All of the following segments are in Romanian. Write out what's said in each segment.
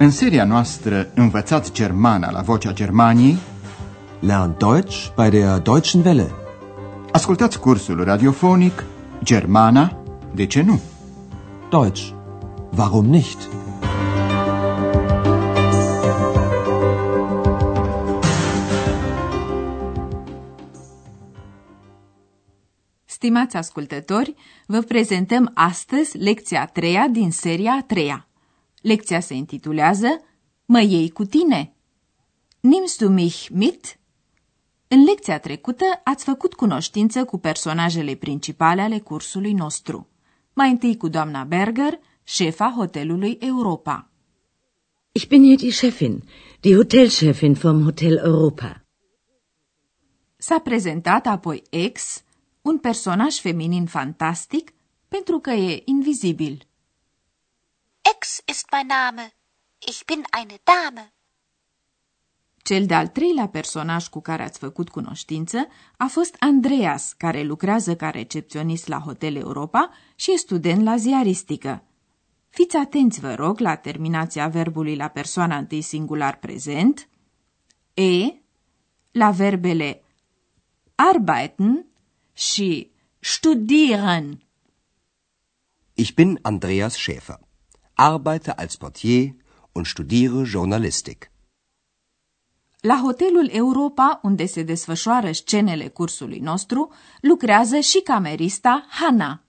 În seria noastră Învățați Germana la Vocea Germaniei Lern Deutsch bei der Deutschen Welle. Ascultați cursul radiofonic Germana, de ce nu? Deutsch. Warum nicht? Stimați ascultători, vă prezentăm astăzi lecția a treia din seria a treia. Lecția se intitulează Mă iei cu tine? Nimmst du mich mit? În lecția trecută ați făcut cunoștință cu personajele principale ale cursului nostru. Mai întâi cu doamna Berger, șefa hotelului Europa. Ich bin hier die Chefin, die Hotelchefin vom Hotel Europa. S-a prezentat apoi ex, un personaj feminin fantastic, pentru că e invizibil. Ex ist mein Name. Ich bin eine Dame. Cel de-al treilea personaj cu care ați făcut cunoștință a fost Andreas, care lucrează ca recepționist la Hotel Europa și e student la ziaristică. Fiți atenți, vă rog, la terminația verbului la persoana întâi singular prezent, e, la verbele arbeiten și studieren. Ich bin Andreas Schäfer, arbeite als Portier und studiere Journalistik. La hotelul Europa, unde se desfășoară scenele cursului nostru, lucrează și camerista Hanna.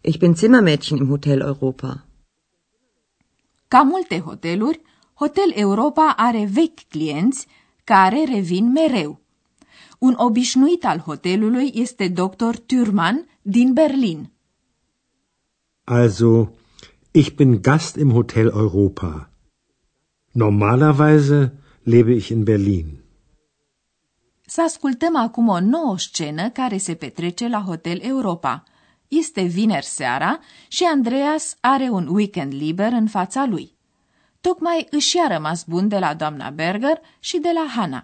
Ich bin Zimmermädchen im Hotel Europa. Ca multe hoteluri, Hotel Europa are vechi clienți care revin mereu. Un obișnuit al hotelului este dr. Thürmann din Berlin. Also, ich bin Gast im Hotel Europa. Normalerweise lebe ich in Berlin. Să ascultăm acum o nouă scenă care se petrece la Hotel Europa. Este vineri seara și Andreas are un weekend liber în fața lui. Tocmai își a rămas bun de la doamna Berger și de la Hannah.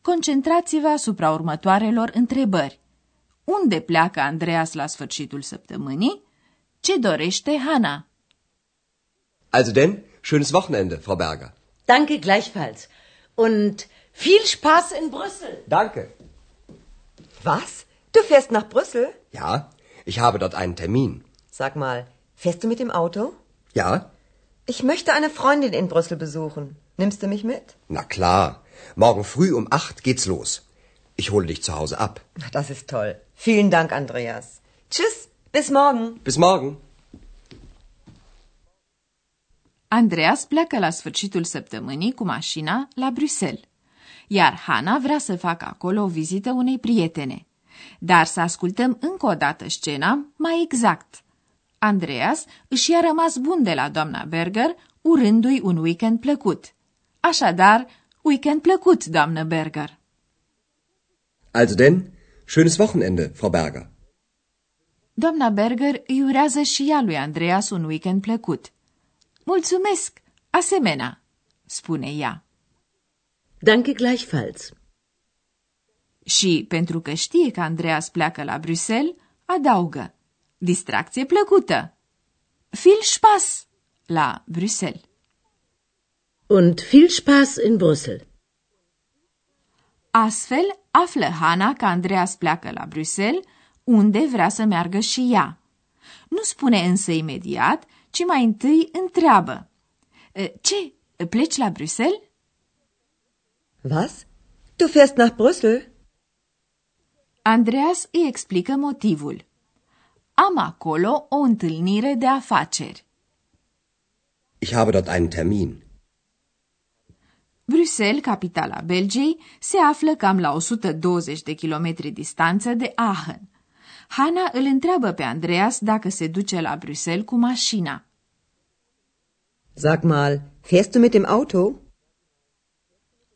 Concentrați-vă asupra următoarelor întrebări. Unde pleacă Andreas la sfârșitul săptămânii? Ce dorește Hannah? Also denn, schönes Wochenende, Frau Berger. Danke gleichfalls. Und viel Spaß in Brüssel. Danke. Was? Du fährst nach Brüssel? Ja, ich habe dort einen Termin. Sag mal, fährst du mit dem Auto? Ja? Ich möchte eine Freundin in Brüssel besuchen. Nimmst du mich mit? Na klar. Morgen früh um acht geht's los. Ich hole dich zu Hause ab. Das ist toll. Vielen Dank, Andreas. Tschüss, bis morgen. Bis morgen. Andreas pleacă la sfârșitul săptămânii cu mașina la Bruxelles, iar Hana vrea să facă acolo o vizită unei prietene. Dar să ascultăm încă o dată scena mai exact. Andreas își a rămas bun de la doamna Berger, urându-i un weekend plăcut. Așadar, weekend plăcut, doamnă Berger. Also denn, schönes Wochenende, Frau Berger. Doamna Berger îi urează și ea lui Andreas un weekend plăcut. Mulțumesc, asemenea, spune ea. Danke gleichfalls. Și, pentru că știe că Andreas pleacă la Bruxelles, adaugă. Distracție plăcută. Viel Spaß la Bruxelles. Und viel Spaß in Brüssel. Astfel, află Hana că Andreas pleacă la Bruxelles, unde vrea să meargă și ea. Nu spune însă imediat, ci mai întâi întreabă. Ce, pleci la Bruxelles? Was? Du fährst nach Brüssel? Andreas îi explică motivul. Am acolo o întâlnire de afaceri. Ich habe dort einen Termin. Bruxelles, capitala Belgiei, se află cam la 120 de kilometri distanță de Aachen. Hanna îl întreabă pe Andreas dacă se duce la Bruxelles cu mașina. Sag mal, fährst du mit dem Auto?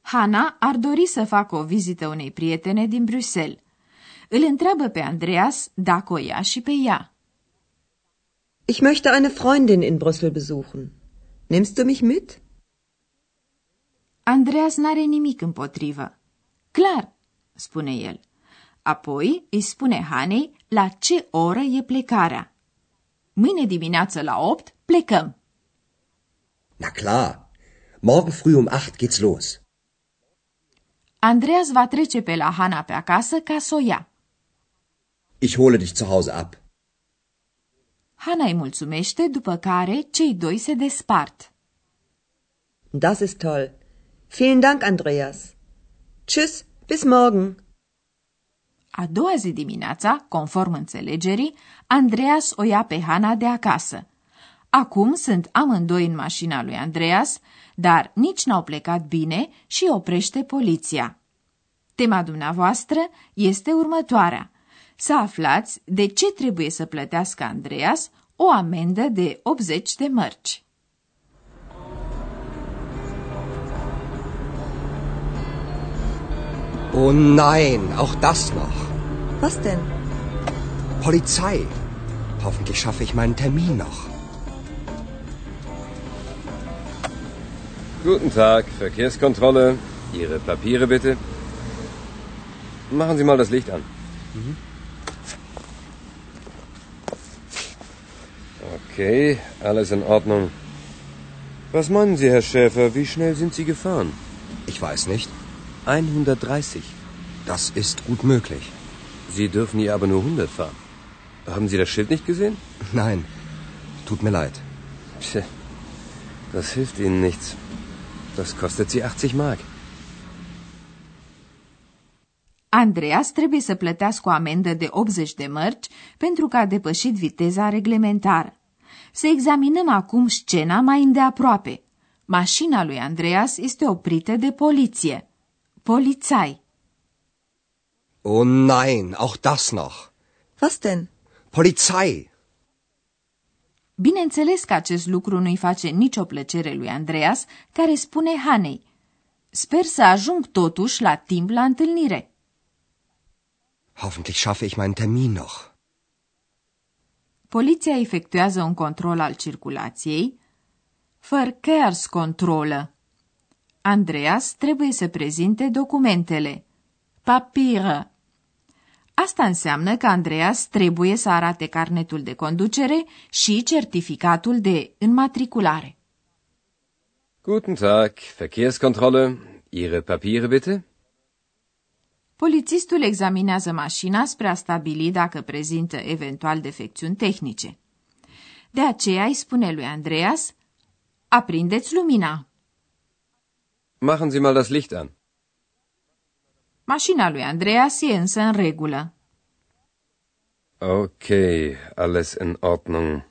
Hanna ar dori să facă o vizită unei prietene din Bruxelles. Îl întreabă pe Andreas dacă o ia și pe ea. Ich möchte eine Freundin in Brüssel besuchen. Nimmst du mich mit? Andreas n-are nimic împotrivă. Clar, spune el. Apoi îi spune Hanei la ce oră e plecarea. Mâine dimineață la opt plecăm. Na klar. Morgen früh um acht geht's los. Andreas va trece pe la Hana pe acasă ca să o ia. Ich hole dich zu Hause ab. Hana îi mulțumește, după care cei doi se despart. Das ist toll. Vielen Dank, Andreas. Tschüss, bis morgen. A doua zi dimineața, conform înțelegerii, Andreas o ia pe Hana de acasă. Acum sunt amândoi în mașina lui Andreas, dar nici n-au plecat bine și oprește poliția. Tema dumneavoastră este următoarea. Să aflați de ce trebuie să plătească Andreas o amendă de 80 de mărci. Oh nein, auch das noch. Was denn? Polizei. Hoffentlich schaffe ich meinen Termin noch. Guten Tag, Verkehrskontrolle. Ihre Papiere bitte. Machen Sie mal das Licht an. Okay, alles in Ordnung. Was meinen Sie, Herr Schäfer, wie schnell sind Sie gefahren? Ich weiß nicht. 130. Das ist gut möglich. Sie dürfen hier aber nur 100 fahren. Haben Sie das Schild nicht gesehen? Nein, tut mir leid. Pse, das hilft Ihnen nichts. Das kostet Sie 80 Mark. Andreas trebuie să plătească o amendă de 80 de mărci pentru că a depășit viteza reglementară. Să examinăm acum scena mai îndeaproape. Mașina lui Andreas este oprită de poliție. Polițai. Oh nein, auch das noch. Was denn? Polizei. Bineînțeles că acest lucru nu-i face nicio plăcere lui Andreas, care spune Hanei. Sper să ajung totuși la timp la întâlnire. Hoffentlich schaffe ich meinen Termin noch. Poliția efectuează un control al circulației. Verkehrskontrolle. Andreas trebuie să prezinte documentele. Papiere. Asta înseamnă că Andreas trebuie să arate carnetul de conducere și certificatul de înmatriculare. Guten Tag, Verkehrskontrolle. Ihre Papiere bitte. Polițistul examinează mașina spre a stabili dacă prezintă eventual defecțiuni tehnice. De aceea îi spune lui Andreas, aprindeți lumina. Machen Sie mal das Licht an. Mașina lui Andreas e însă în regulă. Okay, alles in Ordnung.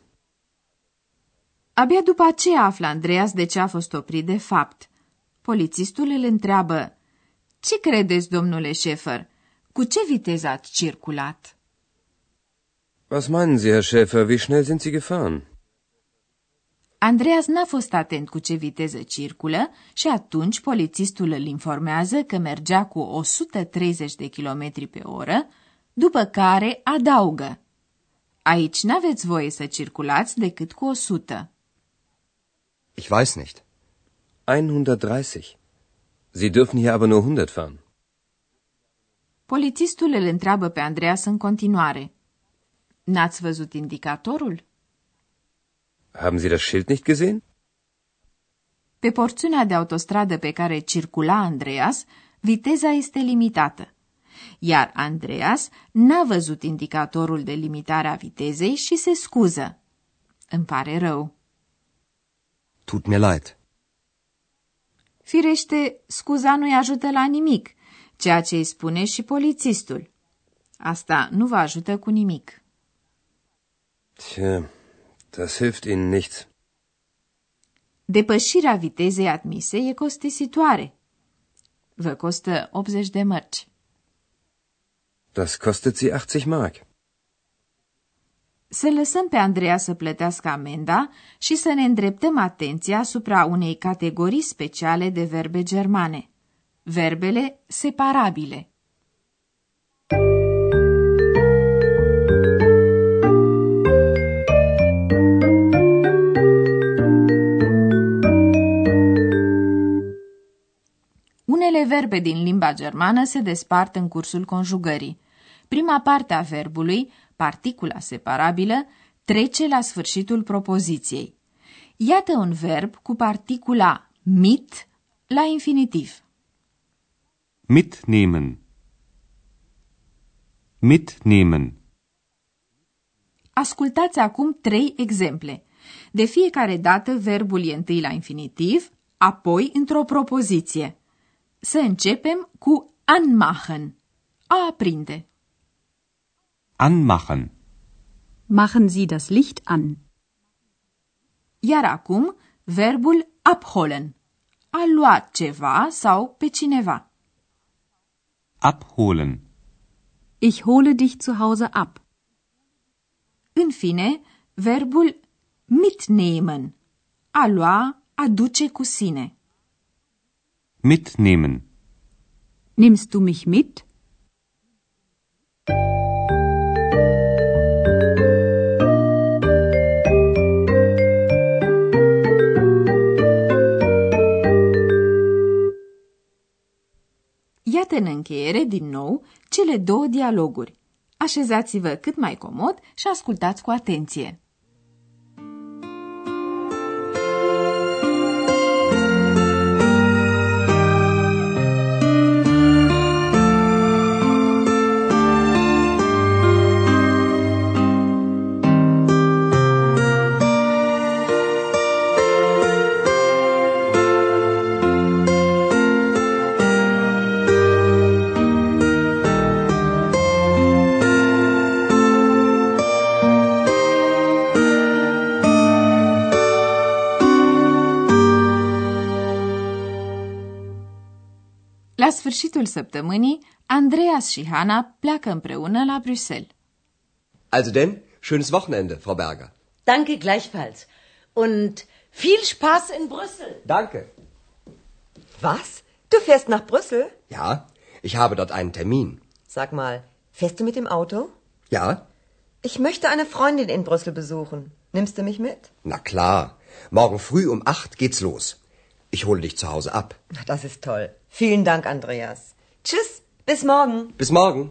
Abia după aceea află Andreas de ce a fost oprit de fapt. Polițistul îl întreabă, Ce credeți, domnule Șefer? Cu ce viteză ați circulat?" Was meinen Sie, Herr Schäfer, wie schnell sind Sie gefahren? Andreas n-a fost atent cu ce viteză circulă și atunci polițistul îl informează că mergea cu 130 de km pe oră, după care adaugă. Aici n-aveți voie să circulați decât cu 100. Ich weiß nicht. 130. Sie dürfen hier aber nur 100 fahren. Polițistul îl întreabă pe Andreas în continuare. N-ați văzut indicatorul? Haben Sie das Schild nicht gesehen? Pe porțiunea de autostradă pe care circula Andreas, viteza este limitată. Iar Andreas n-a văzut indicatorul de limitare a vitezei și se scuză. Îmi pare rău. Tut mir leid. Firește, scuza nu-i ajută la nimic, ceea ce îi spune și polițistul. Asta nu vă ajută cu nimic. Tja, das hilft Ihnen nichts. Depășirea vitezei admise e costisitoare. Vă costă 80 de mărci. Das kostet Sie 80 Mark. Să lăsăm pe Andreea să plătească amenda și să ne îndreptăm atenția asupra unei categorii speciale de verbe germane. Verbele separabile. Unele verbe din limba germană se despart în cursul conjugării. Prima parte a verbului, particula separabilă, trece la sfârșitul propoziției. Iată un verb cu particula mit la infinitiv. Mitnehmen. Mitnehmen. Ascultați acum trei exemple. De fiecare dată verbul e întâi la infinitiv, apoi într-o propoziție. Să începem cu anmachen, a aprinde. Anmachen. Machen Sie das Licht an. Iar acum, verbul abholen, a lua ceva sau pe cineva. Abholen. Ich hole dich zu Hause ab. În fine, verbul mitnehmen, a lua, a duce cu sine. Mitnehmen. Nimmst du mich mit? Iată în încheiere, din nou, cele două dialoguri. Așezați-vă cât mai comod și ascultați cu atenție. Sfârșitul săptămânii, Andreas și Hanna pleacă împreună la Bruxelles. Also denn, schönes Wochenende, Frau Berger. Danke gleichfalls. Und viel Spaß in Brüssel. Danke. Was? Du fährst nach Brüssel? Ja, ich habe dort einen Termin. Sag mal, fährst du mit dem Auto? Ja? Ich möchte eine Freundin in Brüssel besuchen. Nimmst du mich mit? Na klar. Morgen früh um acht geht's los. Ich hole dich zu Hause ab. Das ist toll. Vielen Dank, Andreas. Tschüss, bis morgen. Bis morgen.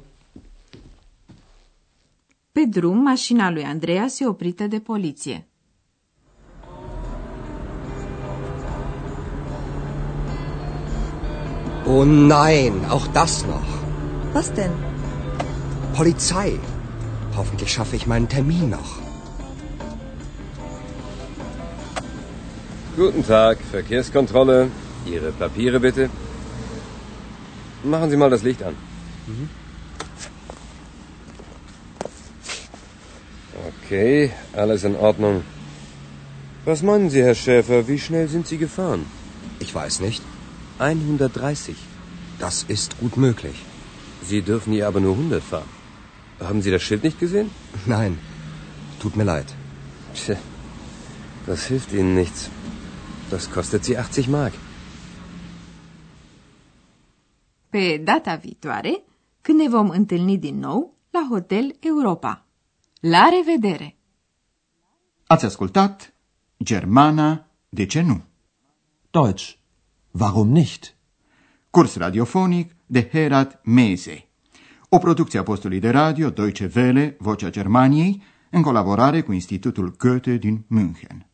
Pe drum, mașina lui Andreas e oprită de poliție. Oh nein, auch das noch. Was denn? Polizei. Hoffentlich schaffe ich meinen Termin noch. Guten Tag, Verkehrskontrolle. Ihre Papiere bitte. Machen Sie mal das Licht an. Okay, alles in Ordnung. Was meinen Sie, Herr Schäfer, wie schnell sind Sie gefahren? Ich weiß nicht. 130. Das ist gut möglich. Sie dürfen hier aber nur 100 fahren. Haben Sie das Schild nicht gesehen? Nein, tut mir leid. Tja, das hilft Ihnen nichts. Das kostet Sie 80 Mark. Pe data viitoare, când ne vom întâlni din nou la Hotel Europa. La revedere! Ați ascultat Germana, de ce nu? Deutsch. Warum nicht? Curs radiofonic de Herat Mese. O producție a postului de radio Deutsche Welle, Vocea Germaniei, în colaborare cu Institutul Goethe din München.